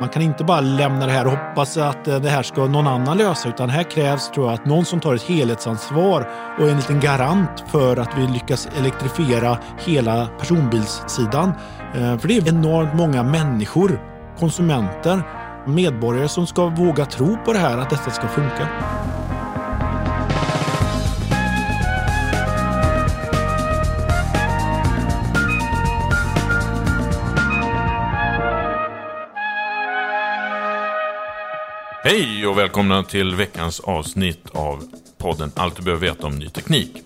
Man kan inte bara lämna det här och hoppas att eh, det här ska någon annan lösa utan här krävs tror jag att någon som tar ett helhetsansvar och är en liten garant för att vi lyckas elektrifiera hela personbilssidan. Eh, för det är enormt många människor, konsumenter, medborgare som ska våga tro på det här att detta ska funka. Hej och välkomna till veckans avsnitt av podden Allt du behöver veta om ny teknik.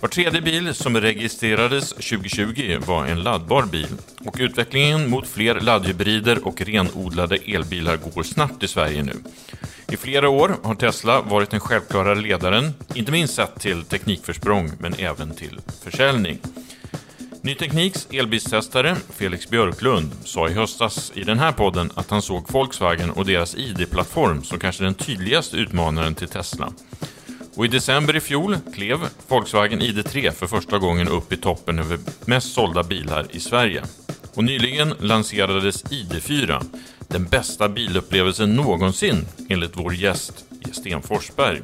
Var tredje bil som registrerades 2020 var en laddbar bil och utvecklingen mot fler laddhybrider och renodlade elbilar går snabbt i Sverige nu. I flera år har Tesla varit den självklara ledaren, inte minst sett till teknikförsprång men även till försäljning. Ny Tekniks elbilstestare Felix Björklund sa i höstas i den här podden att han såg Volkswagen och deras ID-plattform som kanske den tydligaste utmanaren till Tesla. Och i december i fjol klev Volkswagen ID3 för första gången upp i toppen över mest sålda bilar i Sverige. Och nyligen lanserades ID4, den bästa bilupplevelsen någonsin enligt vår gäst Sten Forsberg.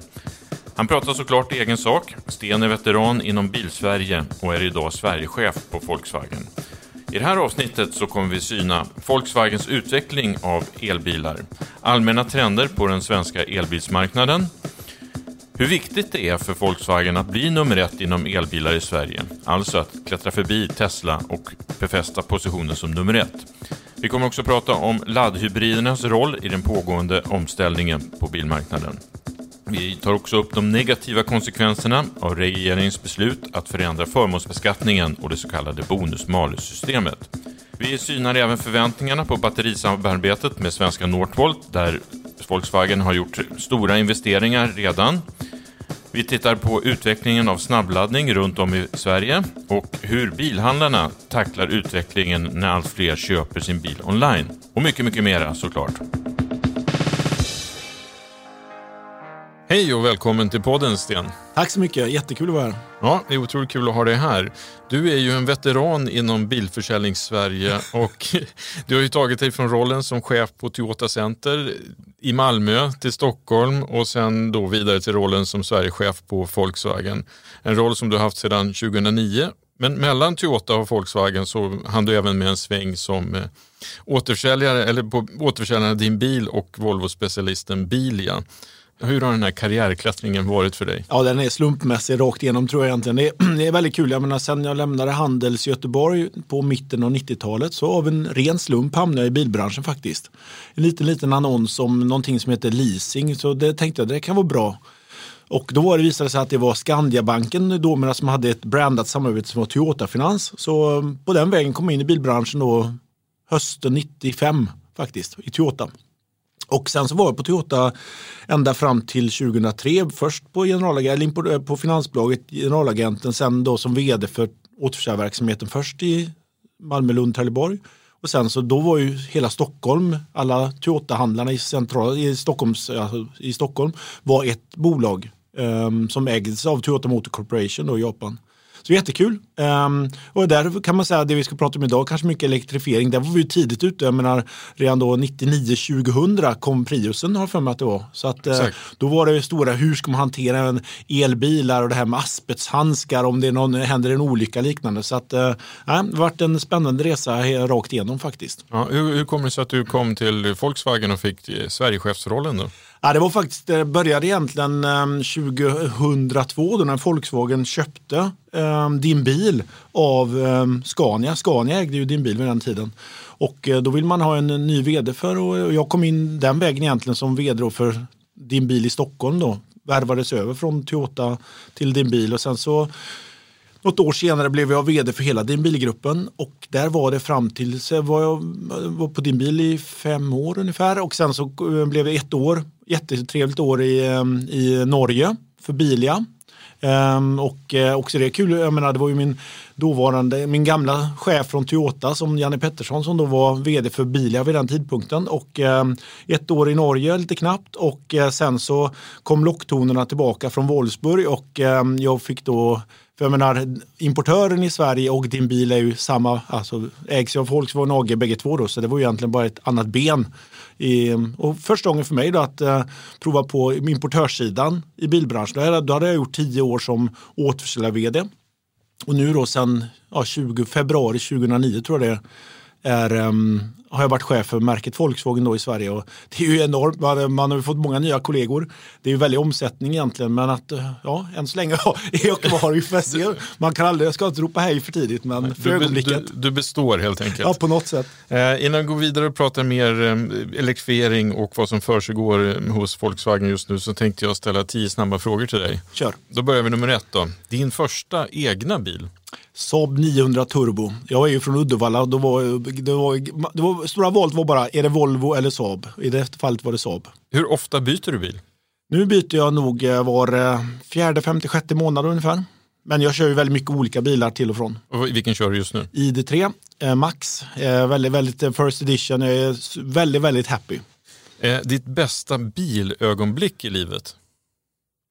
Han pratar såklart i egen sak. Sten är veteran inom Bilsverige och är idag Sverigechef på Volkswagen. I det här avsnittet så kommer vi syna Volkswagens utveckling av elbilar, allmänna trender på den svenska elbilsmarknaden, hur viktigt det är för Volkswagen att bli nummer ett inom elbilar i Sverige, alltså att klättra förbi Tesla och befästa positionen som nummer ett. Vi kommer också prata om laddhybridernas roll i den pågående omställningen på bilmarknaden. Vi tar också upp de negativa konsekvenserna av regeringens beslut att förändra förmånsbeskattningen och det så kallade bonus-malus-systemet. Vi synar även förväntningarna på batterisamarbetet med svenska Northvolt där Volkswagen har gjort stora investeringar redan. Vi tittar på utvecklingen av snabbladdning runt om i Sverige och hur bilhandlarna tacklar utvecklingen när allt fler köper sin bil online. Och mycket, mycket mera såklart. Hej och välkommen till podden Sten. Tack så mycket, jättekul att vara här. Ja, det är otroligt kul att ha dig här. Du är ju en veteran inom bilförsäljnings-Sverige och du har ju tagit dig från rollen som chef på Toyota Center i Malmö till Stockholm och sen då vidare till rollen som Sverigechef på Volkswagen. En roll som du har haft sedan 2009. Men mellan Toyota och Volkswagen så hann du även med en sväng som eh, återförsäljare, eller på återförsäljaren av Din Bil och Volvo-specialisten Bilia. Hur har den här karriärklättringen varit för dig? Ja, den är slumpmässig rakt igenom tror jag egentligen. Det är, det är väldigt kul. Jag menar, sen jag lämnade Handels Göteborg på mitten av 90-talet så av en ren slump hamnade jag i bilbranschen faktiskt. En liten, liten annons om någonting som heter leasing. Så det tänkte jag, det kan vara bra. Och då var det visade sig att det var Skandiabanken då, som hade ett brandat samarbete som var Toyota Finans. Så eh, på den vägen kom jag in i bilbranschen då hösten 95 faktiskt, i Toyota. Och sen så var jag på Toyota ända fram till 2003. Först på, generalagent, eh, på finansbolaget, generalagenten, sen då som vd för återförsäljarverksamheten. Först i Malmö, Lund, Trelleborg. Och sen så då var ju hela Stockholm, alla Toyota-handlarna i, central, i, Stockholms, alltså i Stockholm var ett bolag um, som ägdes av Toyota Motor Corporation då i Japan. Så jättekul. Um, och där kan man säga det vi ska prata om idag, kanske mycket elektrifiering. Där var vi tidigt ute. Jag menar, redan då 99-2000 kom Priusen har för mig att det var. Så att, uh, då var det stora, hur ska man hantera en elbilar och det här med asbesthandskar om det någon, händer en olycka liknande. Så att, uh, det varit en spännande resa rakt igenom faktiskt. Ja, hur, hur kommer det sig att du kom till Volkswagen och fick eh, Sverigechefsrollen då? Ja, det var faktiskt, det började egentligen ehm, 2002 då när Volkswagen köpte um, din bil av um, Scania. Scania ägde ju din bil vid den tiden. Och uh, då vill man ha en ny vd för och jag kom in den vägen egentligen som vd för din bil i Stockholm då. Värvades över från Toyota till din bil och sen så något år senare blev jag vd för hela din bilgruppen och där var det fram till, så var jag var på din bil i fem år ungefär och sen så eh, blev det ett år, jättetrevligt år i, eh, i Norge för Bilia. Um, och uh, också det är kul, jag menar det var ju min dåvarande, min gamla chef från Toyota som Janne Pettersson som då var vd för Bilia vid den tidpunkten och um, ett år i Norge lite knappt och uh, sen så kom locktonerna tillbaka från Wolfsburg och um, jag fick då för jag menar, importören i Sverige och din bil är ju samma, alltså ägs ju av Volkswagen AG bägge två då, så det var ju egentligen bara ett annat ben. I, och första gången för mig då att eh, prova på importörssidan i bilbranschen, då hade jag gjort tio år som återförsäljare-vd. Och nu då sen ja, 20, februari 2009 tror jag det är, um, har jag varit chef för märket Volkswagen då i Sverige. Och det är ju enormt, man, man har fått många nya kollegor. Det är ju väldigt omsättning egentligen men att ja, än så länge är jag kvar. Får se. Man kan aldrig, jag ska inte ropa hej för tidigt men för du, ögonblicket. Du, du, består helt enkelt. Ja, på något sätt. Eh, innan vi går vidare och pratar mer eh, elektrifiering och vad som försiggår eh, hos Volkswagen just nu så tänkte jag ställa tio snabba frågor till dig. Kör. Då börjar vi nummer ett då. Din första egna bil? Saab 900 Turbo. Jag är ju från Uddevalla och då var, det var, det var, stora valet var bara, är det Volvo eller Saab? I det fallet var det Saab. Hur ofta byter du bil? Nu byter jag nog eh, var eh, fjärde, femte, sjätte månad ungefär. Men jag kör ju väldigt mycket olika bilar till och från. Och vilken kör du just nu? ID3 eh, Max. Eh, väldigt, väldigt eh, first edition. Jag är väldigt, väldigt happy. Eh, ditt bästa bilögonblick i livet?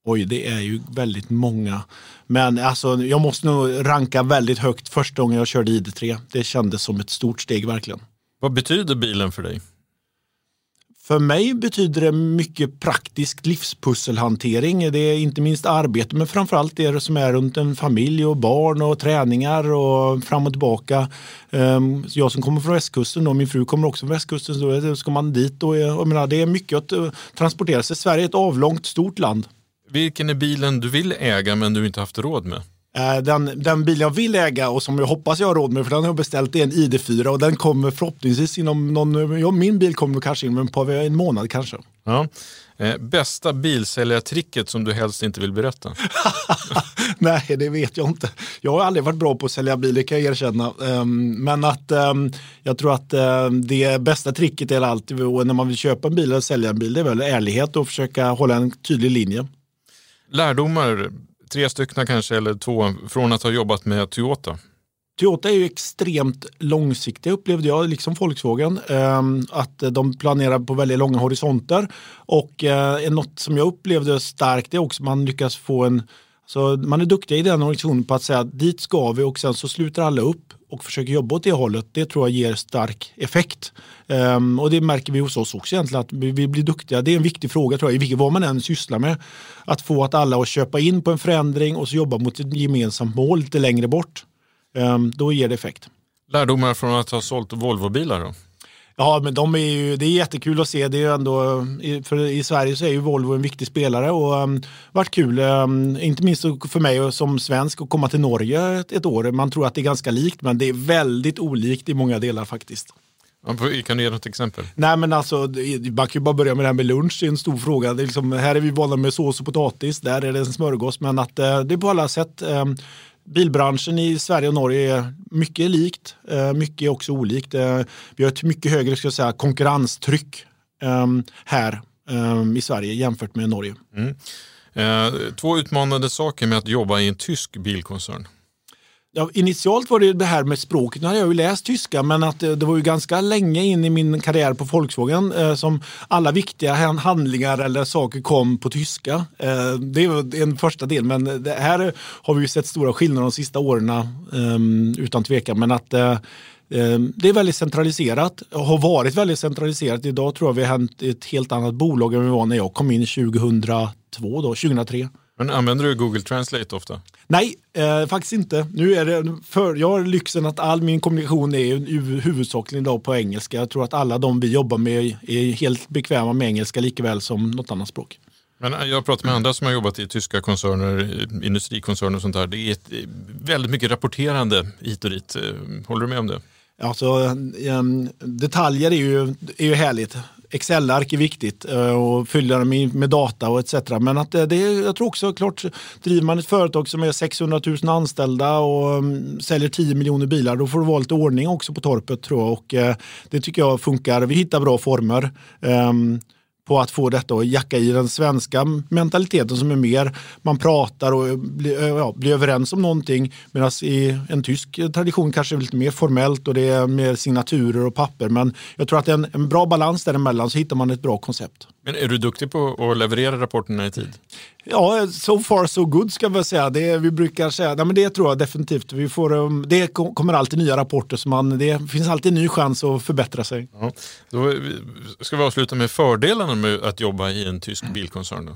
Oj, det är ju väldigt många. Men alltså, jag måste nog ranka väldigt högt första gången jag körde ID3. Det kändes som ett stort steg verkligen. Vad betyder bilen för dig? För mig betyder det mycket praktisk livspusselhantering. Det är inte minst arbete men framförallt det som är runt en familj och barn och träningar och fram och tillbaka. Ehm, jag som kommer från västkusten och min fru kommer också från västkusten så ska man dit. Och jag menar, det är mycket att eh, transportera sig. Sverige är ett avlångt stort land. Vilken är bilen du vill äga men du inte haft råd med? Eh, den, den bil jag vill äga och som jag hoppas jag har råd med, för den har jag beställt, är en ID4 och den kommer förhoppningsvis inom någon, ja, min bil kommer kanske inom en, en månad kanske. Ja. Eh, bästa bilsäljartricket som du helst inte vill berätta? Nej, det vet jag inte. Jag har aldrig varit bra på att sälja bil, det kan jag erkänna. Um, men att um, jag tror att um, det bästa tricket är alltid, när man vill köpa en bil eller sälja en bil, det är väl ärlighet och försöka hålla en tydlig linje. Lärdomar, tre stycken kanske eller två, från att ha jobbat med Toyota? Toyota är ju extremt långsiktiga upplevde jag, liksom Volkswagen. Ehm, att de planerar på väldigt långa horisonter. Och eh, något som jag upplevde starkt är också att man lyckas få en så man är duktig i den organisationen på att säga att dit ska vi och sen så slutar alla upp och försöker jobba åt det hållet. Det tror jag ger stark effekt. Um, och det märker vi hos oss också egentligen att vi blir duktiga. Det är en viktig fråga tror jag, i vilket vad man än sysslar med. Att få att alla att köpa in på en förändring och så jobba mot ett gemensamt mål lite längre bort. Um, då ger det effekt. Lärdomar från att ha sålt Volvo-bilar då? Ja, men de är ju, det är jättekul att se. Det är ändå, för I Sverige så är ju Volvo en viktig spelare och um, varit kul, um, inte minst för mig som svensk att komma till Norge ett, ett, år. Man tror att det är ganska likt men det är väldigt olikt i många delar faktiskt. Kan du ge något exempel? Nej men alltså, man kan ju bara börja med det här med lunch, det är en stor fråga. Det är liksom, här är vi vana med sås och potatis, där är det en smörgås. Men att uh, det är på alla sätt um, bilbranschen i Sverige och Norge är mycket likt, eh, mycket är också olikt. Eh, vi har ett mycket högre ska säga, konkurrenstryck ehm, här ehm, i Sverige jämfört med Norge. Mm. Eh, två utmanande saker med att jobba i en tysk bilkoncern. Ja, initialt var det det här med språket. Nu hade jag ju läst tyska men att det, det var ju ganska länge in i min karriär på Volkswagen eh, som alla viktiga handlingar eller saker kom på tyska. Eh, det var en första del men det här har vi ju sett stora skillnader de sista åren eh, utan tvekan. Men att eh, ehm, det är väldigt centraliserat och har varit väldigt centraliserat. Idag tror jag vi har hänt ett helt annat bolag än vi var när jag kom in 2002, då, 2003. Men använder du Google Translate ofta? Nej, eh, faktiskt inte. Nu är det för, jag har lyxen att all min kommunikation är huvudsakligen idag på engelska. Jag tror att alla de vi jobbar med är helt bekväma med engelska likaväl som något annat språk. Men eh, jag pratar med andra som har jobbat i tyska koncerner, industrikoncerner och sånt där. Det är ett, väldigt mycket rapporterande hit och dit. Eh, håller du med om det? Alltså, detaljer är ju, är ju härligt. Excel-ark är viktigt eh, och fylla dem med data och etc. Men att eh, det, jag tror också klart, driver man ett företag som är 600 000 anställda och mm, säljer 10 miljoner bilar, då får du vara lite ordning också på torpet tror jag. Och eh, det tycker jag funkar. Vi hittar bra former. Ehm, på att få detta att jacka i den svenska mentaliteten som är mer man pratar och blir, ja, blir överens om någonting medan i en tysk tradition kanske är lite mer formellt och det är mer signaturer och papper. Men jag tror att en, en bra balans däremellan så hittar man ett bra koncept. Men är du duktig på att leverera rapporterna i tid? Ja, so far so good ska vi säga. Det, vi brukar säga, nej, men det tror jag definitivt. Vi får, um, det kommer alltid nya rapporter, så man, det finns alltid en ny chans att förbättra sig. Ja, då ska vi avsluta med fördelarna med att jobba i en tysk bilkoncern.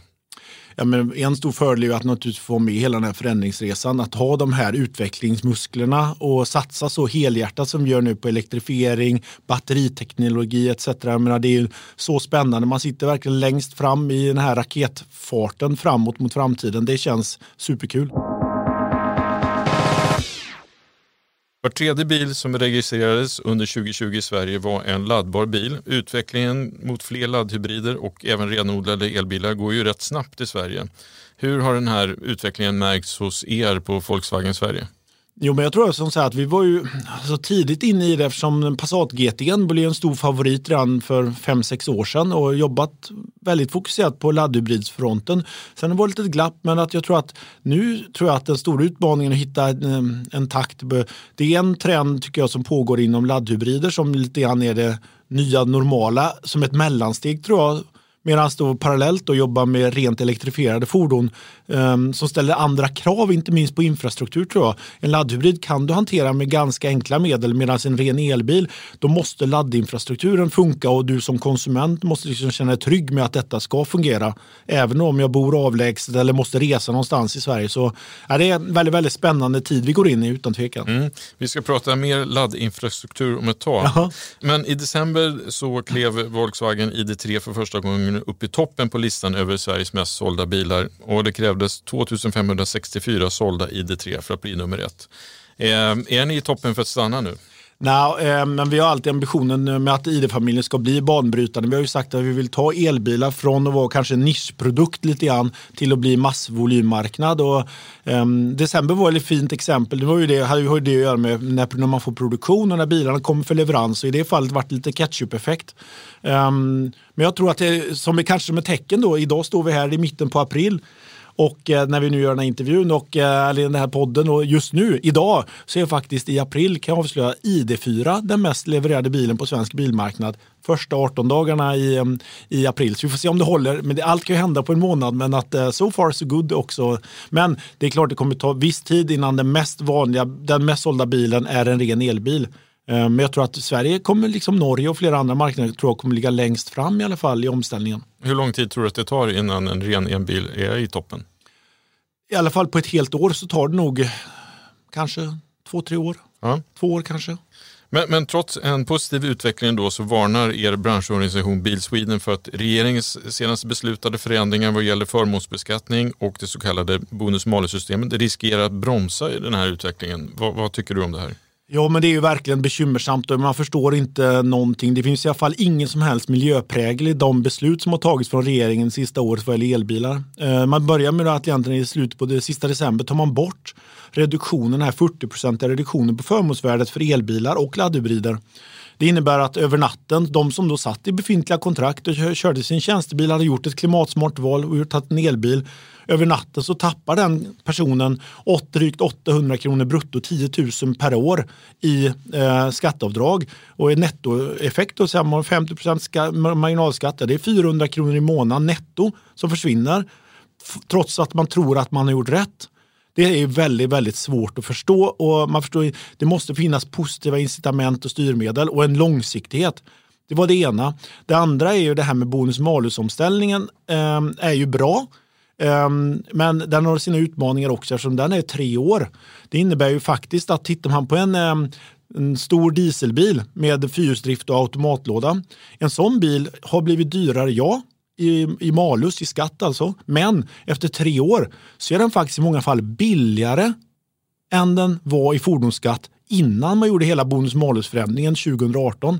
Ja, men en stor fördel är att naturligtvis få med hela den här förändringsresan. Att ha de här utvecklingsmusklerna och satsa så helhjärtat som vi gör nu på elektrifiering, batteriteknologi etc. Jag menar, det är så spännande. Man sitter verkligen längst fram i den här raketfarten framåt mot framtiden. Det känns superkul. Var tredje bil som registrerades under 2020 i Sverige var en laddbar bil. Utvecklingen mot fler laddhybrider och även renodlade elbilar går ju rätt snabbt i Sverige. Hur har den här utvecklingen märkts hos er på Volkswagen Sverige? Jo, men jag tror som sagt att vi var ju så tidigt inne i det eftersom Passat GT blev en stor favorit redan för 5-6 år sedan och jobbat väldigt fokuserat på laddhybridsfronten. Sen har det varit ett glapp, men att jag tror att nu tror jag att den stora utmaningen är att hitta en, en takt. Det är en trend tycker jag som pågår inom laddhybrider som lite grann är det nya normala som ett mellansteg tror jag Medan då parallellt då jobba med rent elektrifierade fordon um, som ställer andra krav, inte minst på infrastruktur tror jag. En laddhybrid kan du hantera med ganska enkla medel medan en ren elbil, då måste laddinfrastrukturen funka och du som konsument måste liksom känna dig trygg med att detta ska fungera. Även om jag bor avlägset eller måste resa någonstans i Sverige. Så ja, det är en väldigt, väldigt spännande tid vi går in i utan tvekan. Mm. Vi ska prata mer laddinfrastruktur om ett tag. Jaha. Men i december så klev Volkswagen ID3 för första gången gången upp i toppen på listan över Sveriges mest sålda bilar och det krävdes 2564 sålda ID3 för att bli nummer ett. Eh, är ni i toppen för att stanna nu? Nej, eh, men vi har alltid ambitionen eh, med att ID-familjen ska bli banbrytande. Vi har ju sagt att vi vill ta elbilar från att vara kanske en nischprodukt lite grann till att bli massvolymmarknad. Och, um, december var ett fint exempel. Det var ju det, hade ju det att göra med när, när man får produktion och när bilarna kommer för leverans. Och I det fallet varit lite ketchup-effekt. Um, men jag tror att det som är kanske som ett tecken då, idag står vi här i mitten på april och eh, när vi nu gör den här intervjun och eh, eller den här podden och just nu, idag, så är faktiskt i april kan jag avslöja ID4 den mest levererade bilen på svensk bilmarknad första 18 dagarna i, eh, i april. Så vi får se om det håller. Men det, allt kan ju hända på en månad. Men att eh, so far so good också. Men det är klart det kommer ta viss tid innan den mest vanliga, den mest sålda bilen är en ren elbil. Men jag tror att Sverige kommer, liksom Norge och flera andra marknader, tror jag kommer ligga längst fram i alla fall i omställningen. Hur lång tid tror du att det tar innan en ren elbil är i toppen? i alla fall på ett helt år så tar det nog kanske två, tre år. Ja. Två år kanske. Men, men, trots en positiv utveckling då så varnar er branschorganisation Bil Sweden för att regeringens senaste beslutade förändringar vad gäller förmånsbeskattning och det så kallade bonus-malus-systemet riskerar att bromsa i den här utvecklingen. Vad, vad tycker du om det här? Ja, men det är ju verkligen bekymmersamt och man förstår inte någonting. Det finns i alla fall ingen som helst miljöprägel i de beslut som har tagits från regeringen sista året vad gäller elbilar. Eh, man börjar med att egentligen i slutet på det sista december tar man bort reduktionen, den här 40-procentiga reduktionen på förmånsvärdet för elbilar och laddhybrider. Det innebär att över natten, de som då satt i befintliga kontrakt och körde sin tjänstebil hade gjort ett klimatsmart val och tagit en elbil. Över natten så tappar den personen drygt 800 kronor brutto, 10 000 per år i eh, skatteavdrag. Och en nettoeffekt, då, 50 ska, marginalskatt, det är 400 kronor i månaden netto som försvinner. Trots att man tror att man har gjort rätt. Det är väldigt, väldigt svårt att förstå och man förstår det måste finnas positiva incitament och styrmedel och en långsiktighet. Det var det ena. Det andra är ju det här med bonus malus-omställningen eh, är ju bra. Ehm, men den har sina utmaningar också eftersom den är tre år. Det innebär ju faktiskt att tittar man på en, ehm, en stor dieselbil med fyrhjulsdrift och automatlåda. En sån bil har blivit dyrare, ja, i, i malus, i skatt alltså. Men efter tre år så är den faktiskt i många fall billigare än den var i fordonsskatt innan man gjorde hela bonus malus-förändringen 2018.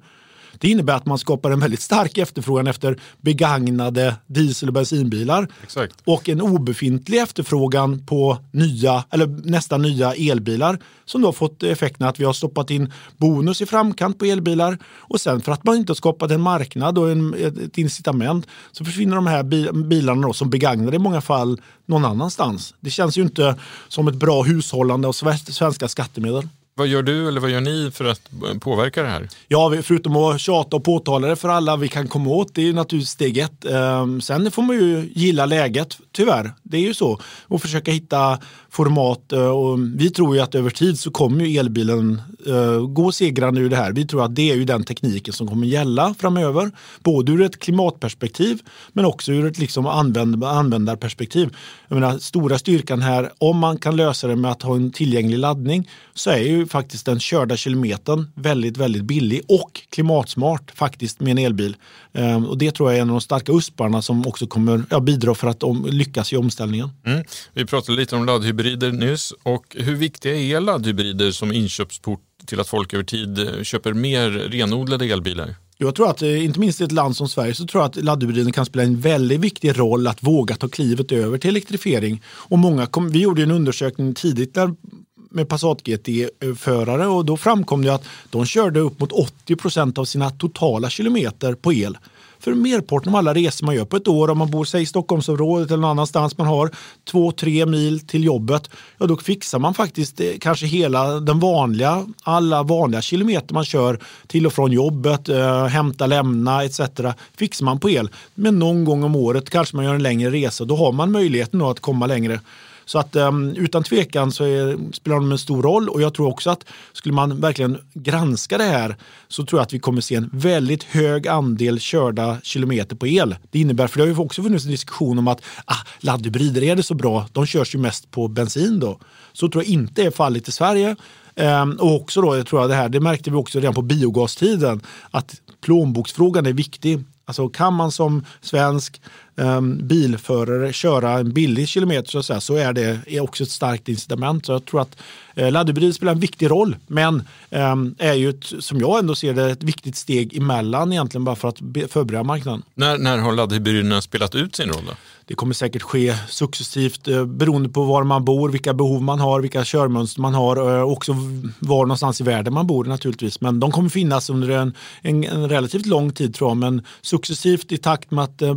Det innebär att man skapar en väldigt stark efterfrågan efter begagnade diesel och bensinbilar. Exakt. Och en obefintlig efterfrågan på nya, eller nästan nya elbilar som då har fått effekten att vi har stoppat in bonus i framkant på elbilar och sen för att man inte har skapat en marknad och en, ett incitament så försvinner de här bilarna då, som begagnade i många fall någon annanstans. Det känns ju inte som ett bra hushållande av svenska skattemedel. Vad gör du eller vad gör ni för att eh, påverka det här? Ja, förutom att tjata och påtala det för alla vi kan komma åt, det är naturligtvis steg ett. Ehm, sen får man ju gilla läget, tyvärr. Det är ju så. Och försöka hitta format. Eh, och vi tror ju att över tid så kommer ju elbilen eh, gå segrande ur det här. Vi tror att det är ju den tekniken som kommer gälla framöver. Både ur ett klimatperspektiv men också ur ett liksom använd användarperspektiv. Jag menar, stora styrkan här, om man kan lösa det med att ha en tillgänglig laddning så är ju faktiskt den körda kilometern väldigt, väldigt billig och klimatsmart faktiskt med en elbil. Um, och det tror jag är en av de starka usparna som också kommer ja, bidra för att om, lyckas i omställningen. Mm. Vi pratade lite om laddhybrid laddhybrider nyss. Och hur viktiga är laddhybrider som inköpsport till att folk över tid eh, köper mer renodlade elbilar? Jag tror att, eh, inte minst i ett land som Sverige, så tror jag att laddhybriden kan spela en väldigt viktig roll att våga ta klivet över till elektrifiering. Och många kom, vi gjorde en undersökning tidigt där med Passat GT-förare eh, och då framkom det att de körde upp mot 80 procent av sina totala kilometer på el. För merparten av alla resor man gör på ett år, om man bor säg, i Stockholmsområdet eller någon annanstans, man har två, tre mil till jobbet, ja då fixar man faktiskt eh, kanske hela den vanliga, alla vanliga kilometer man kör till och från jobbet, eh, hämta, lämna etc. fixar man på el. Men någon gång om året kanske man gör en längre resa, då har man möjligheten att komma längre. Så att um, utan tvekan så är, spelar de en stor roll och jag tror också att skulle man verkligen granska det här så tror jag att vi kommer se en väldigt hög andel körda kilometer på el. Det innebär, för det har ju också funnits en diskussion om att ah, laddhybrider, är det så bra? De körs ju mest på bensin då. Så tror jag inte är fallet i Sverige. Um, och också då, jag tror jag det här, det märkte vi också redan på biogastiden, att plånboksfrågan är viktig. Alltså kan man som svensk um, bilförare köra en billig kilometer så, att säga, så är det är också ett starkt incitament. Så jag tror att eh, laddhybrid spelar en viktig roll men um, är ju ett, som jag ändå ser det ett viktigt steg emellan egentligen bara för att förbereda marknaden. När, när har laddhybriderna spelat ut sin roll? Då? Det kommer säkert ske successivt eh, beroende på var man bor, vilka behov man har, vilka körmönster man har och eh, också var någonstans i världen man bor naturligtvis. Men de kommer finnas under en, en, en relativt lång tid tror jag. Men successivt i takt med att eh,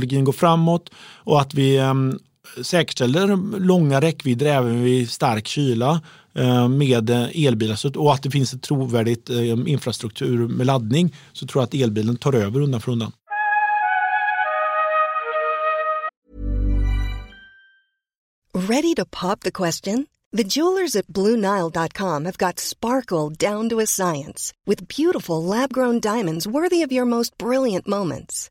teknologin går framåt och att vi ehm, säkerställer långa räckvidder även vid stark kyla eh, med eh, elbilar och att det finns ett trovärdigt ehm, infrastruktur med laddning så tror jag att elbilen tar över undan för undan. Ready to pop the question? The jewelers at BlueNile.com have got sparkle down to a science with beautiful lab-grown diamonds worthy of your most brilliant moments.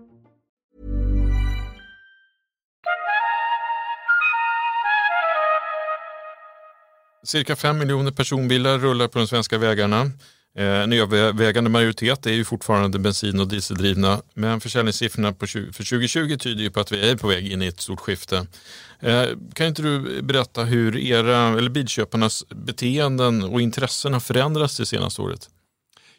Cirka 5 miljoner personbilar rullar på de svenska vägarna. Eh, en övervägande majoritet är ju fortfarande bensin och dieseldrivna, men försäljningssiffrorna på 20, för 2020 tyder ju på att vi är på väg in i ett stort skifte. Eh, kan inte du berätta hur era, eller bilköparnas beteenden och intressen har förändrats det senaste året?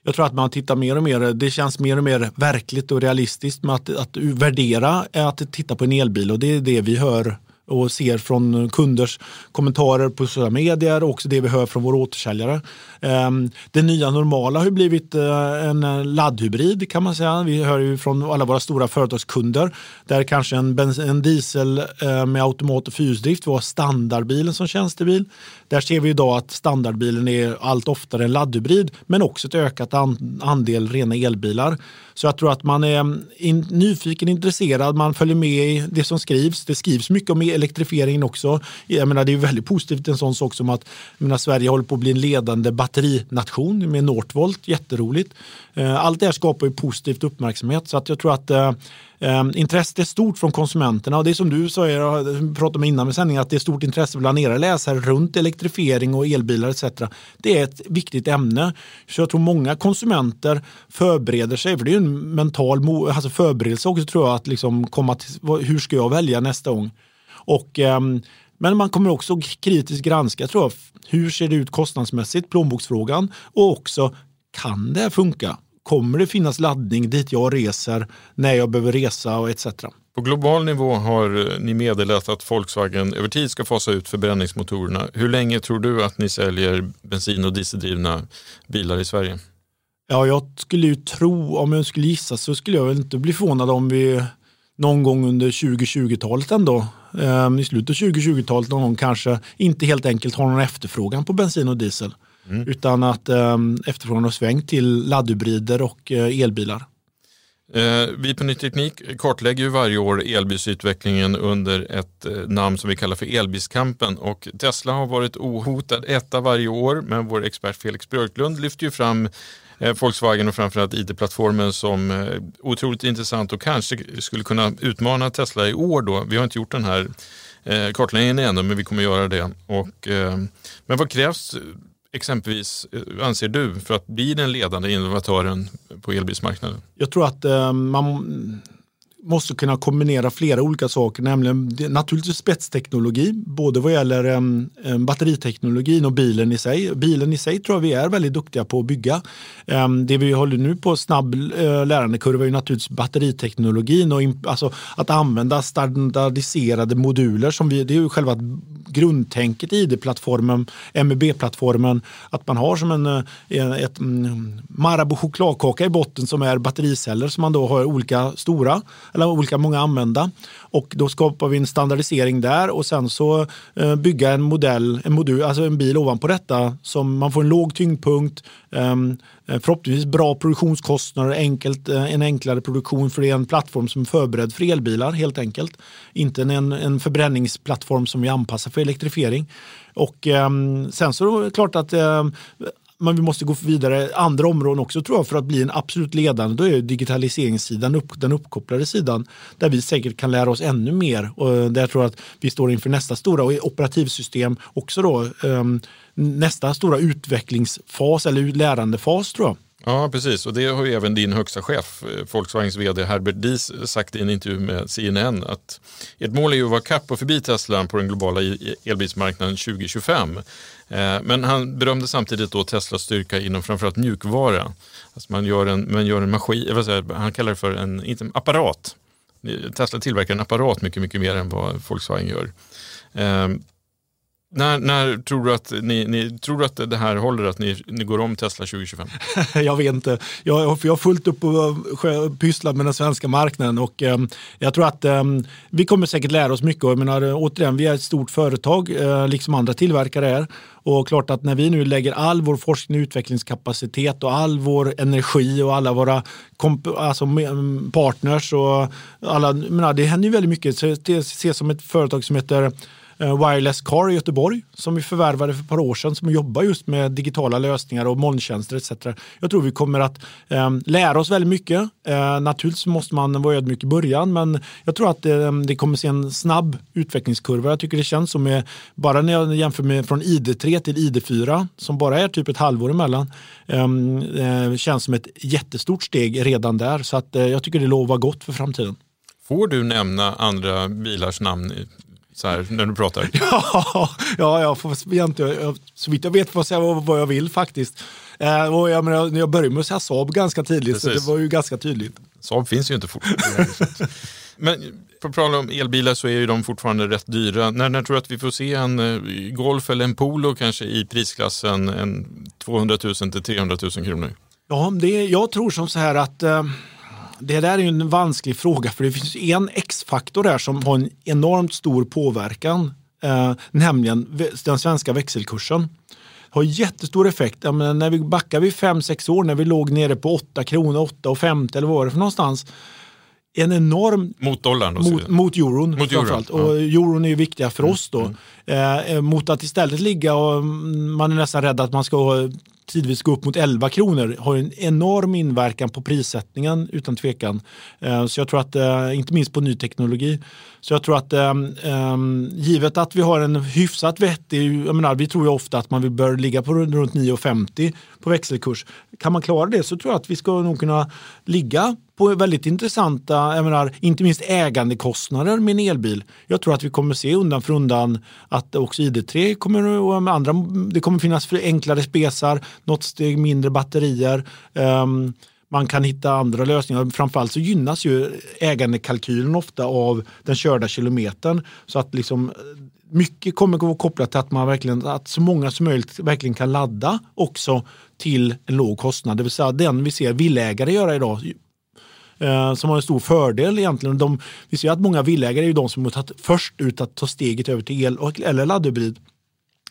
Jag tror att man tittar mer och mer, det känns mer och mer verkligt och realistiskt med att, att värdera att titta på en elbil och det är det vi hör och ser från kunders kommentarer på sociala medier och också det vi hör från våra återsäljare. Ehm, det nya normala har blivit eh, en laddhybrid kan man säga. Vi hör ju från alla våra stora företagskunder där kanske en, en diesel eh, med automat och fyrhjulsdrift var standardbilen som tjänstebil. Där ser vi idag att standardbilen är allt oftare en laddhybrid men också ett ökat andel rena elbilar. Så jag tror att man är mm, nyfiken, intresserad, man följer med i det som skrivs. Det skrivs mycket om elektrifieringen också. Jag menar, det är väldigt positivt en sån sak som att menar, Sverige håller på att bli en ledande batterination med Northvolt, jätteroligt. Eh, allt det här skapar ju positivt uppmärksamhet så att jag tror att eh, eh intresset är stort från konsumenterna och det är som du sa, jag pratade med innan med sändningen, att det är stort intresse bland era läsare runt elektrifiering och elbilar etc. Det är ett viktigt ämne. Så jag tror många konsumenter förbereder sig, för det är en mental alltså förberedelse också tror jag, att liksom komma till hur ska jag välja nästa gång. Och, ehm, men man kommer också kritiskt granska tror jag, hur ser det ut kostnadsmässigt, plånboksfrågan och också kan det här funka? Kommer det finnas laddning dit jag reser när jag behöver resa och etc. På global nivå har ni meddelat att Volkswagen över tid ska fasa ut förbränningsmotorerna. Hur länge tror du att ni säljer bensin och dieseldrivna bilar i Sverige? Ja, jag skulle ju tro, om jag skulle gissa så skulle jag väl inte bli förvånad om vi någon gång under 2020-talet ändå, eh, i slutet av 2020-talet någon gång kanske inte helt enkelt har någon efterfrågan på bensin och diesel. Mm. Utan att eh, efterfrågan har svängt till laddhybrider och eh, elbilar. Eh, vi på Ny Teknik kartlägger ju varje år elbilsutvecklingen under ett eh, namn som vi kallar för elbilskampen och Tesla har varit ohotad etta varje år men vår expert Felix Björklund lyfter ju fram Eh, Volkswagen och framförallt IT-plattformen som eh, otroligt intressant och kanske skulle kunna utmana Tesla i år då. Vi har inte gjort den här eh, kartläggningen ännu men vi kommer göra det. Och, men vad krävs exempelvis anser du för att bli den ledande innovatören på elbilsmarknaden? Jag tror att man måste kunna kombinera flera olika saker, nämligen naturligtvis spetsteknologi, både vad gäller um, batteriteknologin och bilen i sig. Bilen i sig tror jag vi är väldigt duktiga på att bygga. Um, det vi håller nu på snabb eh, uh, lärandekurva är naturligtvis batteriteknologin och alltså, att använda standardiserade moduler som vi, det är ju själva grundtänket i ID-plattformen, MEB-plattformen, att man har som en uh, ett um, Marabou chokladkaka i botten som är battericeller som man då har olika stora eller olika många använda. Och då skapar vi en standardisering där och sen så eh, bygga en modell, en modul, alltså en bil ovanpå detta som man får en låg tyngdpunkt, ehm, eh, förhoppningsvis bra produktionskostnader, enkelt, eh, en enklare produktion för det är en plattform som är förberedd för elbilar helt enkelt. Inte en, en förbränningsplattform som vi anpassar för elektrifiering. Och eh, sen så är det klart att eh, men vi måste gå vidare andra områden också tror jag för att bli en absolut ledande. Då är digitaliseringssidan upp, den uppkopplade sidan där vi säkert kan lära oss ännu mer och eh, där jag tror att vi står inför nästa stora och operativsystem också då ehm, nästa stora utvecklingsfas eller lärandefas tror jag. Ja, precis. Och det har ju även din högsta chef, eh, Volkswagens vd Herbert Dies, eh, sagt i en intervju med CNN att ert mål är ju att vara kapp och förbi Tesla på den globala elbilsmarknaden 2025. Eh, men han berömde samtidigt då Teslas styrka inom framförallt mjukvara. Alltså man gör en, man gör en maskin, vad säger, han kallar det för en, inte en apparat. Tesla tillverkar en apparat mycket, mycket mer än vad Volkswagen gör. När, när, tror, du att ni, ni, tror du att det här håller, att ni, ni går om Tesla 2025? jag vet inte. Jag, jag har fullt upp och eh, pysslat med den svenska marknaden och eh, jag tror att eh, vi kommer säkert lära oss mycket. Jag menar, eh, återigen, vi är ett stort företag, eh, liksom andra tillverkare är. Och klart att när vi nu lägger all vår forskning och utvecklingskapacitet och all vår energi och alla våra alltså mm, partners och alla, menar, det händer ju väldigt mycket. Så det ses som ett företag som heter Eh, wireless Car i Göteborg som vi förvärvade för ett par år sedan som jobbar just med digitala lösningar och molntjänster etc. Jag tror vi kommer att eh, lära oss väldigt mycket. Eh, naturligtvis måste man vara ödmjuk i början men jag tror att eh, det kommer se en snabb utvecklingskurva. Jag tycker det känns som med, bara när jag jämför med från ID3 till ID4 som bara är typ ett halvår emellan ehm, eh, känns som ett jättestort steg redan där så att eh, jag tycker det lovar gott för framtiden. Får du nämna andra bilars namn så här, när du pratar? ja, ja, jag får egentligen, så vitt jag vet får jag säga vad jag vill faktiskt. Eh, och jag, menar, jag började med att säga Saab ganska tidigt, Precis. så det var ju ganska tydligt. Saab finns ju inte fortfarande. Men på tal om elbilar så är ju de fortfarande rätt dyra. När, när tror du att vi får se en eh, Golf eller en Polo kanske i prisklassen en 200 000 till 300 000 kronor? Ja, det, jag tror som så här att eh, det där är ju en vansklig fråga för det finns en X-faktor där som har en enormt stor påverkan, eh, nämligen den svenska växelkursen. Har jättestor effekt. När vi backar vi 5-6 år när vi låg nere på 8 kronor, 8,50 eller vad var det för någonstans en enorm... Mot dollarn? Mot, mot euron mot euron. Ja. Och euron är ju viktiga för oss då. Mm. Eh, eh, mot att istället ligga och mm, man är nästan rädd att man ska tidvis gå upp mot 11 kronor har en enorm inverkan på prissättningen utan tvekan. Eh, så jag tror att, eh, inte minst på ny teknologi. Så jag tror att um, givet att vi har en hyfsat vettig, jag menar, vi tror ju ofta att man bör ligga på runt 9,50 på växelkurs. Kan man klara det så tror jag att vi ska nog kunna ligga på väldigt intressanta, jag menar, inte minst ägandekostnader med en elbil. Jag tror att vi kommer se undan för undan att också ID3 kommer och andra, det kommer finnas enklare spesar, något steg mindre batterier. Um, man kan hitta andra lösningar. Framförallt så gynnas ju ägandekalkylen ofta av den körda kilometern. Så att liksom eh, mycket kommer att vara kopplat till att, man verkligen, att så många som möjligt verkligen kan ladda också till en låg kostnad. Det vill säga den vi ser villägare göra idag eh, som har en stor fördel egentligen. De, vi ser att många villägare är de som har tagit först ut att ta steget över till el eller laddhybrid.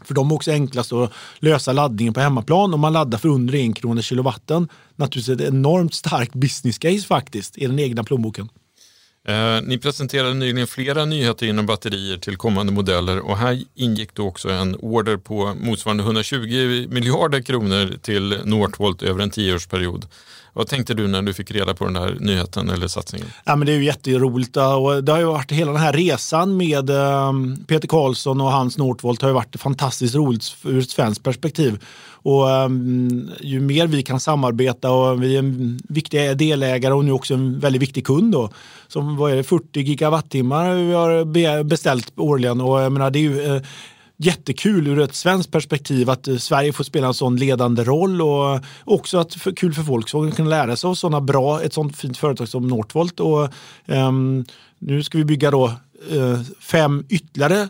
För de är också enklast att lösa laddningen på hemmaplan. Om man laddar för under en krona kilowatten. Naturligtvis ett enormt starkt business case faktiskt i den egna plånboken. Eh, ni presenterade nyligen flera nyheter inom batterier till kommande modeller och här ingick då också en order på motsvarande 120 miljarder kronor till Northvolt över en tioårsperiod. Vad tänkte du när du fick reda på den här nyheten eller satsningen? Ja, men det är ju jätteroligt och det har ju varit hela den här resan med ehm, Peter Karlsson och hans Northvolt har ju varit fantastiskt roligt ur ett svenskt perspektiv. Och ehm, ju mer vi kan samarbeta och vi är en viktig delägare och nu också en väldigt viktig kund då. Som vad är det, 40 gigawattimmar vi har beställt årligen och jag menar det är ju eh, jättekul ur ett svenskt perspektiv att eh, Sverige får spela en sån ledande roll och också att för, kul för folk att kunna lära sig av sådana bra, ett sånt fint företag som Northvolt. Och, um, nu ska vi bygga då uh, fem ytterligare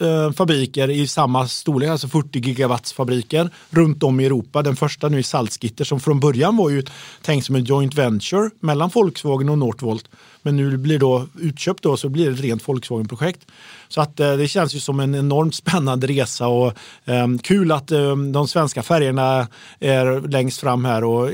eh, fabriker i samma storlek, alltså 40 gigawatts fabriker runt om i Europa. Den första nu i Salzgitter som från början var ju tänkt som en joint venture mellan Volkswagen och Northvolt. Men nu blir då utköpt då så blir det ett rent Volkswagen-projekt. Så att eh, det känns ju som en enormt spännande resa och eh, kul att eh, de svenska färgerna är längst fram här och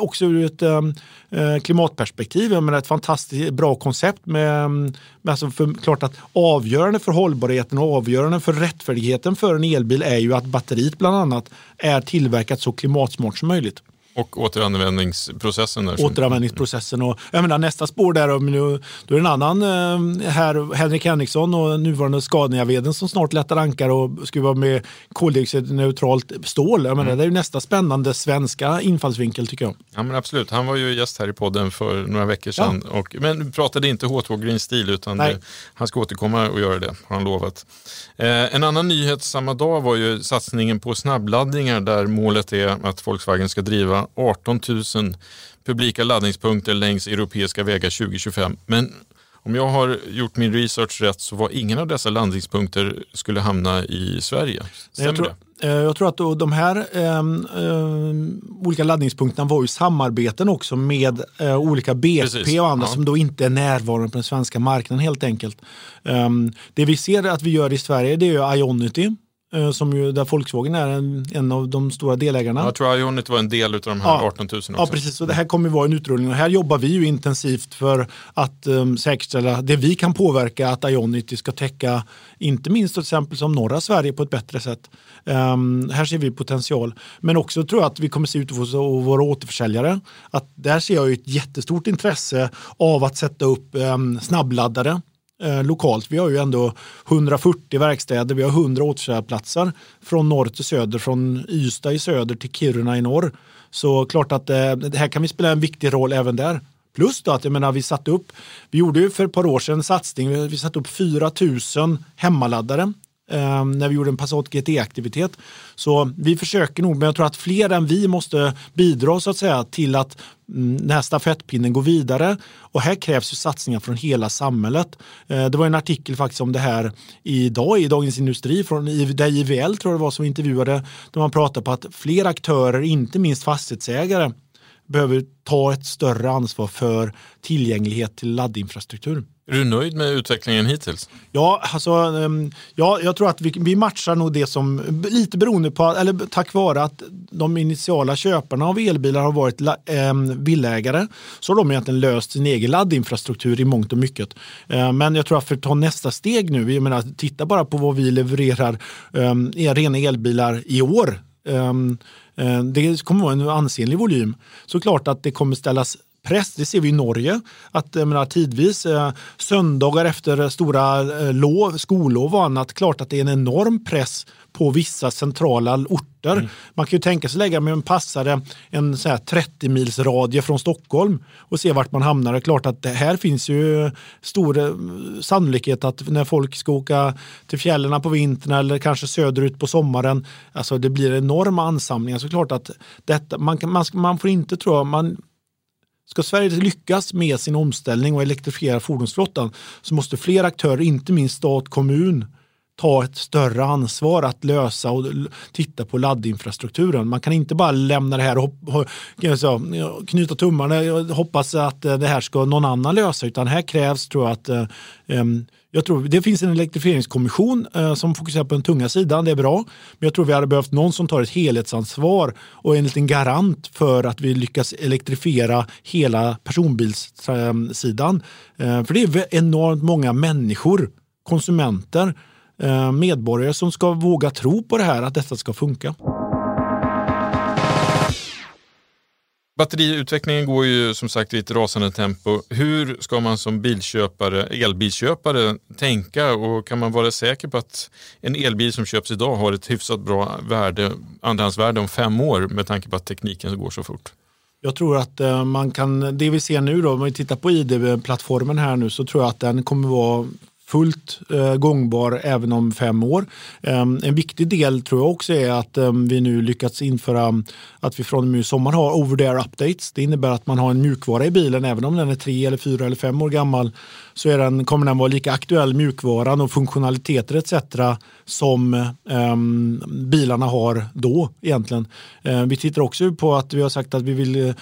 också ur ett ehm, eh, klimatperspektiv. Men ett fantastiskt bra koncept med, ehm, med alltså för, klart att avgörande för hållbarheten och avgörande för rättfärdigheten för en elbil är ju att batteriet bland annat är tillverkat så klimatsmart som möjligt. Och återanvändningsprocessen. Där. Återanvändningsprocessen. Och, jag menar, nästa spår där, då är det en annan eh, här, Henrik Henriksson och nuvarande Scania-veden som snart lättar ankar och ska vara med koldioxidneutralt stål. Jag menar, mm. Det är nästa spännande svenska infallsvinkel tycker jag. Ja men absolut, han var ju gäst här i podden för några veckor sedan. Ja. Och, men pratade inte H2 Green Steel utan det, han ska återkomma och göra det, har han lovat. Eh, en annan nyhet samma dag var ju satsningen på snabbladdningar där målet är att Volkswagen ska driva 18 000 publika laddningspunkter längs europeiska vägar 2025. Men om jag har gjort min research rätt så var ingen av dessa laddningspunkter skulle hamna i Sverige. Stämmer jag tror, det? Eh, jag tror att de här eh, olika laddningspunkterna var ju samarbeten också med eh, olika BP Precis, och andra ja. som då inte är närvarande på den svenska marknaden helt enkelt. Um, det vi ser att vi gör i Sverige det är ju Ionity som ju, där Volkswagen är en, en av de stora delägarna. Jag tror Ionit var en del av de här ja, 18 000 också. Ja, precis. Och det här kommer ju vara en utrullning och här jobbar vi ju intensivt för att um, säkerställa det vi kan påverka att Ionity ska täcka, inte minst till exempel som norra Sverige på ett bättre sätt. Um, här ser vi potential. Men också tror jag att vi kommer se ut hos våra återförsäljare. Att där ser jag ett jättestort intresse av att sätta upp um, snabbladdare eh, lokalt. Vi har ju ändå 140 verkstäder, vi har 100 återförsäljarplatser från norr till söder, från Ystad i söder till Kiruna i norr. Så klart att eh, det här kan vi spela en viktig roll även där. Plus då att jag menar, vi satte upp, vi gjorde ju för ett par år sedan en satsning, vi satte upp 4 000 hemmaladdare eh, när vi gjorde en Passat GT-aktivitet. Så vi försöker nog, men jag tror att fler än vi måste bidra så att säga till att mm, den här stafettpinnen går vidare. Och här krävs ju satsningar från hela samhället. Eh, det var en artikel faktiskt om det här idag i Dagens Industri från där IVL tror jag det var som intervjuade där man pratar på att fler aktörer, inte minst fastighetsägare, behöver ta ett större ansvar för tillgänglighet till laddinfrastruktur. Är du nöjd med utvecklingen hittills? Ja, alltså, ehm, ja jag tror att vi, vi matchar nog det som, lite beroende på, eller tack vare att de initiala köparna av elbilar har varit eh, villägare, så har de egentligen löst sin egen laddinfrastruktur i mångt och mycket. Eh, men jag tror att för att ta nästa steg nu, jag menar, titta bara på vad vi levererar eh, rena elbilar i år. Eh, det kommer vara en ansenlig volym. Så klart att det kommer ställas press. Det ser vi i Norge. Att jag menar, tidvis eh, söndagar efter stora eh, lov, skollov och annat, klart att det är en enorm press på vissa centrala orter. Mm. Man kan ju tänka sig lägga med en passare en så 30 mils radie från Stockholm och se vart man hamnar. Det är klart att det här finns ju stor eh, sannolikhet att när folk ska åka till fjällen på vintern eller kanske söderut på sommaren, alltså det blir enorma ansamlingar. Så klart att detta, man, man, man får inte tro, man Ska Sverige lyckas med sin omställning och elektrifiera fordonsflottan så måste fler aktörer, inte minst stat, kommun, ta ett större ansvar att lösa och titta på laddinfrastrukturen. Man kan inte bara lämna det här och knyta tummarna och hoppas att eh, det här ska någon annan lösa utan här krävs tror jag att eh, jag tror det finns en elektrifieringskommission eh, som fokuserar på den tunga sidan, det är bra. Men jag tror vi hade behövt någon som tar ett helhetsansvar och är en liten garant för att vi lyckas elektrifiera hela personbilssidan. Eh, för det är enormt många människor, konsumenter, eh, medborgare som ska våga tro på det här, att detta ska funka. Batteriutvecklingen går ju som sagt i ett rasande tempo. Hur ska man som bilköpare, elbilköpare tänka och kan man vara säker på att en elbil som köps idag har ett hyfsat bra värde, andrahandsvärde om fem år med tanke på att tekniken går så fort? Jag tror att eh, man kan, det vi ser nu då, om vi tittar på ID-plattformen här nu så tror jag att den kommer vara fullt eh, gångbar även om fem år. Eh, en viktig del tror jag också är att eh, vi nu lyckats införa att vi från och med sommar har over the air updates. Det innebär att man har en mjukvara i bilen även om den är tre eller fyra eller fem år gammal så är den, kommer den vara lika aktuell mjukvaran och funktionaliteter etc. som ehm, bilarna har då egentligen. Ehm, vi tittar också på att vi har sagt att vi vill eh,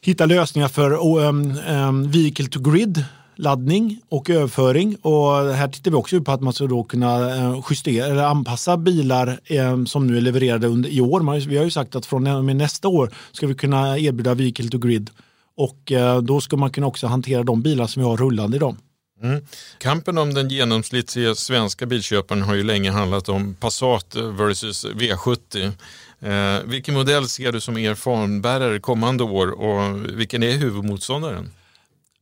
hitta lösningar för um, um, vehicle to grid laddning och överföring. Och här tittar vi också på att man ska då kunna eh, justera eller anpassa bilar eh, som nu är levererade under, i år. Vi har ju sagt att från och med nästa år ska vi kunna erbjuda vehicle to grid och eh, då ska man kunna också hantera de bilar som vi har rullande idag. Mm. Kampen om den genomsnittliga svenska bilköparen har ju länge handlat om Passat versus V70. Eh, vilken modell ser du som er fanbärare kommande år och vilken är huvudmotståndaren?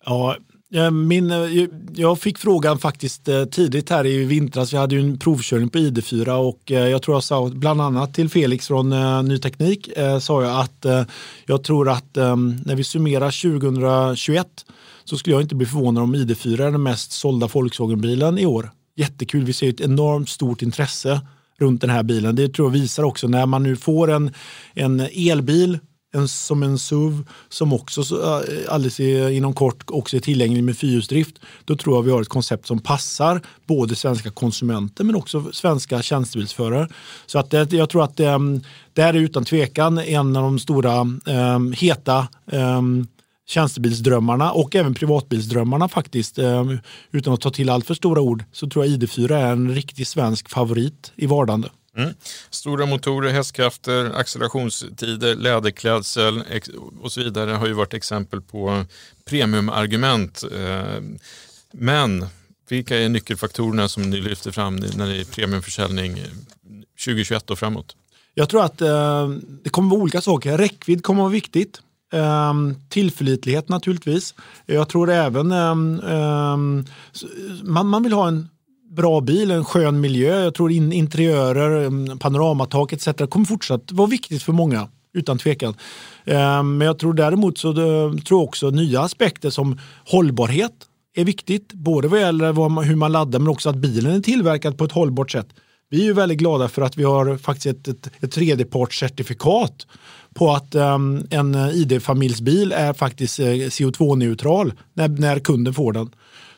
Ja, Eh, min, eh, jag fick frågan faktiskt eh, tidigt här i vintras. Vi hade ju en provkörning på ID4 och jag tror jag sa bland annat till Felix från Ny Teknik sa jag att jag tror att när vi summerar 2021 så skulle jag inte bli förvånad om ID4 är den mest sålda Volkswagen-bilen i år. Jättekul, vi ser ett enormt stort intresse runt den här bilen. Det tror jag visar också när man nu får en, en elbil en, som en SUV som också eh, alldeles inom kort också är tillgänglig med fyrhjulsdrift. Då tror jag vi har ett koncept som passar både svenska konsumenter men också svenska tjänstebilsförare. Så att det, jag tror att det, det här är utan tvekan en av de stora um, heta um, tjänstebilsdrömmarna och även privatbilsdrömmarna faktiskt. Utan att ta till allt för stora ord så tror jag ID4 är en riktig svensk favorit i vardande. Mm. Stora motorer, hästkrafter, accelerationstider, läderklädsel och så vidare har ju varit exempel på premiumargument. Eh, men vilka är nyckelfaktorerna som ni lyfter fram när det är premiumförsäljning 2021 och framåt? Jag tror att eh, det kommer vara olika saker. Räckvidd kommer att vara viktigt. Ehm, tillförlitlighet naturligtvis. Jag tror även um, man, man vill ha en bra bil, en skön miljö. Jag tror in, interiörer, mm, panoramatak etc. kommer fortsatt vara viktigt för många utan tvekan. Ehm, men jag tror däremot så tror jag också nya aspekter som hållbarhet är viktigt. Både vad gäller hur man laddar men också att bilen är tillverkad på ett hållbart sätt. Vi är ju väldigt glada för att vi har faktiskt ett, ett, ett tredjepartscertifikat på att um, en eh, ID-familjsbil är faktiskt eh, CO2-neutral när, när kunden får den.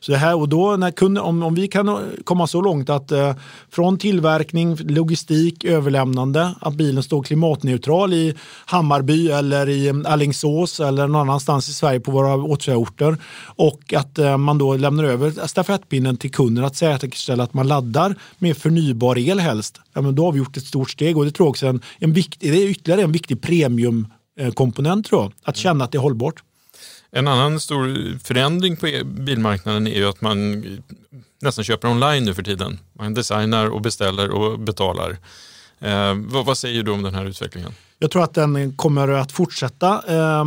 Så det här, och då när kunden, om, om vi kan komma så långt att eh, från tillverkning, logistik, överlämnande, att bilen står klimatneutral i Hammarby eller i eh, Allingsås eller någon annanstans i Sverige på våra återförsäljningsorter och att eh, man då lämnar över stafettpinnen till kunden att säkerställa att man laddar med förnybar el helst. Ja, men då har vi gjort ett stort steg och det tror jag också är en, en viktig, det är ytterligare en viktig premiumkomponent eh, tror jag, att känna att det är hållbart. En annan stor förändring på e- bilmarknaden är ju att man nästan köper online nu för tiden. Man designar och beställer och betalar. Eh, vad, vad, säger du om den här utvecklingen? Jag tror att den kommer att fortsätta. Eh,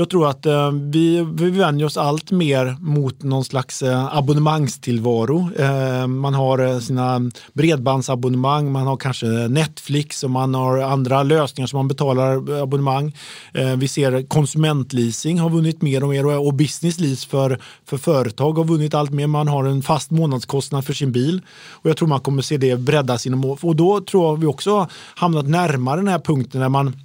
jag tror att eh, vi, vi vänjer oss allt mer mot någon slags eh, abonnemangstillvaro. Eh, man har eh, sina bredbandsabonnemang, man har kanske Netflix och man har andra lösningar som man betalar eh, abonnemang. Eh, vi ser konsumentleasing har vunnit mer och mer och, och business lease för, för företag har vunnit allt mer. Man har en fast månadskostnad för sin bil och jag tror man kommer se det breddas inom och då tror jag vi också hamnat närmare den här punkten när man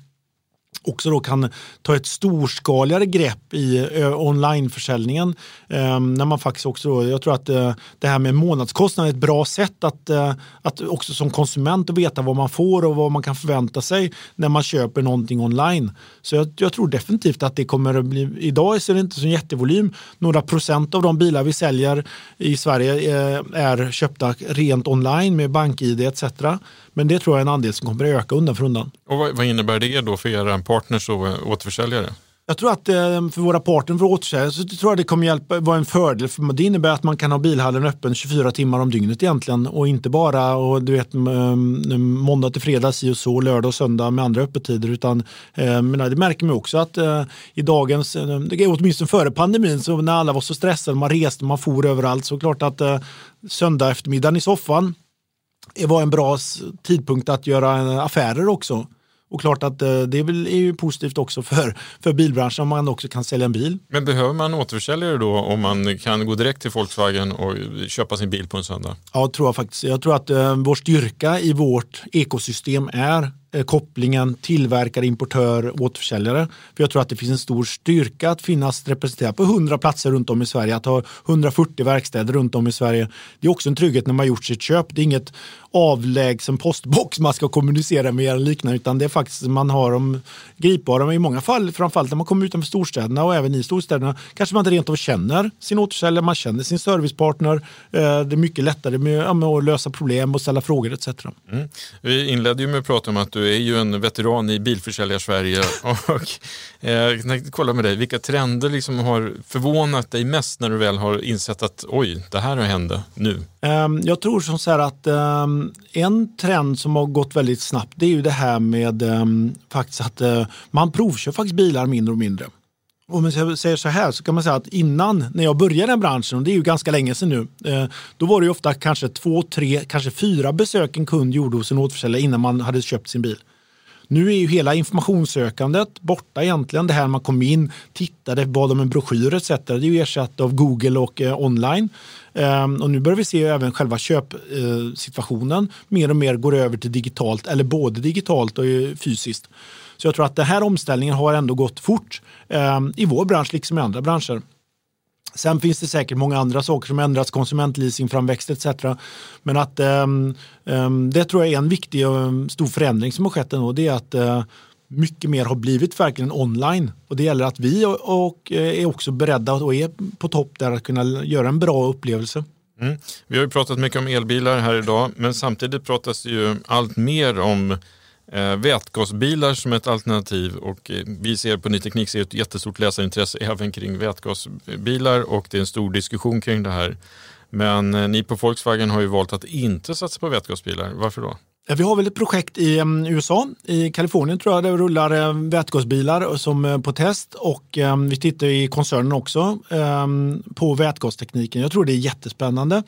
också då kan ta ett storskaligare grepp i eh, onlineförsäljningen. Ehm, när man faktiskt också då, jag tror att eh, det här med månadskostnad är ett bra sätt att, eh, att också som konsument att veta vad man får och vad man kan förvänta sig när man köper någonting online. Så jag, jag tror definitivt att det kommer att bli, idag ser det inte som jättevolym. Några procent av de bilar vi säljer i Sverige eh, är köpta rent online med bank-id etc. Men det tror jag är en andel som kommer att öka undan för undan. Och vad, vad innebär det då för era partners och eh, återförsäljare? Jag tror att eh, för våra partner för återförsäljare så tror jag det kommer hjälpa, vara en fördel. För det innebär att man kan ha bilhallen öppen 24 timmar om dygnet egentligen och inte bara och du vet, eh, måndag till fredag si och så, lördag och söndag med andra öppettider. Utan, men det märker man också att i dagens, åtminstone före pandemin, så när alla var så stressade, man reste, man for överallt, så klart att söndag eftermiddagen i soffan var en bra tidpunkt att göra affärer också. Och klart att eh, det är, väl, är ju positivt också för, för bilbranschen om man också kan sälja en bil. Men behöver man återförsäljare då om man kan gå direkt till Volkswagen och köpa sin bil på en söndag? Ja, tror jag faktiskt. Jag tror att eh, vår styrka i vårt ekosystem är Eh, kopplingen tillverkare, importör, återförsäljare. För jag tror att det finns en stor styrka att finnas representerad på 100 platser runt om i Sverige. Att ha 140 verkstäder runt om i Sverige. Det är också en trygghet när man gjort sitt köp. Det är inget avlägsen postbox man ska kommunicera med eller liknande utan det är faktiskt man har dem gripbara. Men i många fall, framförallt när man kommer utanför storstäderna och även i storstäderna, kanske man inte rent av känner sin återförsäljare, man känner sin servicepartner. Eh, det är mycket lättare med, att lösa problem och ställa frågor etc. Mm. Vi inledde ju med att prata om att du är ju en veteran i bilförsäljar-Sverige. och, eh, kolla med dig, vilka trender liksom har förvånat dig mest när du väl har insett att oj, det här har hänt nu? Ehm, jag tror som så här att ehm, en trend som har gått väldigt snabbt det är ju det här med ehm, faktiskt att eh, man provkör faktiskt bilar mindre och mindre. Om man säger så här så kan man säga att innan när jag började i den branschen, och det är ju ganska länge sedan nu, eh, då var det ju ofta kanske två, tre, kanske fyra besök en kund gjorde hos en återförsäljare innan man hade köpt sin bil. Nu är ju hela informationssökandet borta egentligen. Det här man kom in, tittade, bad om en broschyr etc. Det är ju ersatt av Google och eh, online. Ehm, och nu börjar vi se även själva köpsituationen eh, mer och mer går över till digitalt eller både digitalt och eh, fysiskt. Så jag tror att den här omställningen har ändå gått fort eh, i vår bransch liksom i andra branscher. Sen finns det säkert många andra saker som ändrats, konsumentleasing, framväxt etc. Men att um, um, det tror jag är en viktig och um, stor förändring som har skett ändå. Det är att uh, mycket mer har blivit verkligen online. Och det gäller att vi och, och eh, är också beredda och är på topp där att kunna göra en bra upplevelse. Mm. Vi har ju pratat mycket om elbilar här idag, men samtidigt pratas det ju allt mer om eh, vätgasbilar som ett alternativ och eh, vi ser på Ny Teknik ser ett jättestort läsarintresse även kring vätgasbilar och det är en stor diskussion kring det här. Men eh, ni på Volkswagen har ju valt att inte satsa på vätgasbilar. Varför då? Vi har väl ett projekt i mm, USA, i Kalifornien tror jag, där rullar eh, vätgasbilar som eh, på test och eh, vi tittar i koncernen också på vätgastekniken. Jag tror det är jättespännande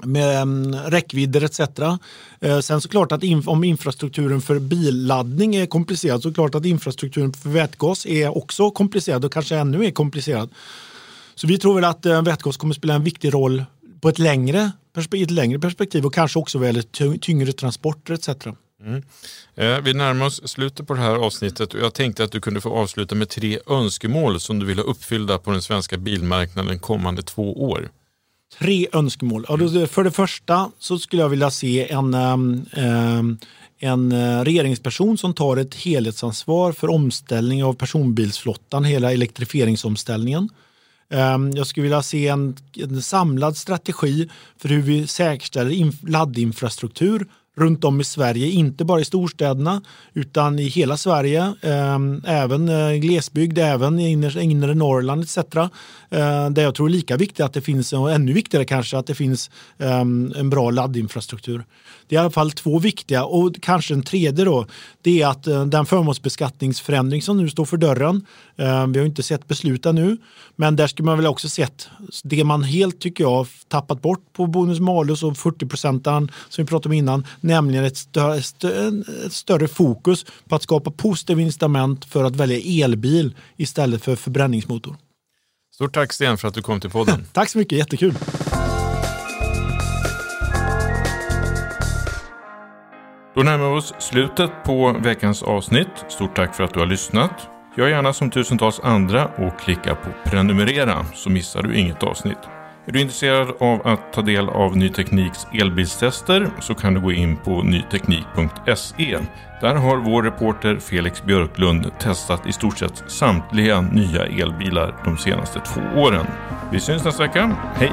med mm, räckvidder etc. Eh, sen såklart att om infrastrukturen för billaddning är komplicerad så klart att infrastrukturen för vätgas är också komplicerad och kanske ännu mer komplicerad. Så vi tror väl att eh, vätgas kommer spela en viktig roll på ett längre, ett längre perspektiv och kanske också vad gäller tyngre transporter etc. Mm. Eh, vi närmar oss slutet på det här avsnittet och jag tänkte att du kunde få avsluta med tre önskemål som du vill ha uppfyllda på den svenska bilmarknaden kommande två år. Tre önskemål. Då, för det första så skulle jag vilja se en, um, en uh, regeringsperson som tar ett helhetsansvar för omställning av personbilsflottan, hela elektrifieringsomställningen. Ehm, jag skulle vilja se en, en samlad strategi för hur vi säkerställer laddinfrastruktur runt om i Sverige, inte bara i storstäderna utan i hela Sverige, ehm, även eh, glesbygd, även i inre, inre Norrland etc. Eh, där jag tror är lika viktigt att det finns, och ännu viktigare kanske, att det finns ehm, en bra laddinfrastruktur. Det är i alla fall två viktiga och kanske en tredje då, det är att eh, den förmånsbeskattningsförändring som nu står för dörren, vi har inte sett besluta nu, men där skulle man väl också sett det man helt tycker jag tappat bort på bonus malus och 40 procentaren som vi pratade om innan, nämligen ett större, ett större fokus på att skapa positiva incitament för att välja elbil istället för förbränningsmotor. Stort tack Sten för att du kom till podden. tack så mycket, jättekul. Då närmar vi oss slutet på veckans avsnitt. Stort tack för att du har lyssnat. Gör gärna som tusentals andra och klicka på prenumerera så missar du inget avsnitt. Är du intresserad av att ta del av Ny Tekniks elbilstester så kan du gå in på nyteknik.se. Där har vår reporter Felix Björklund testat i stort sett samtliga nya elbilar de senaste två åren. Vi syns nästa vecka. Hej!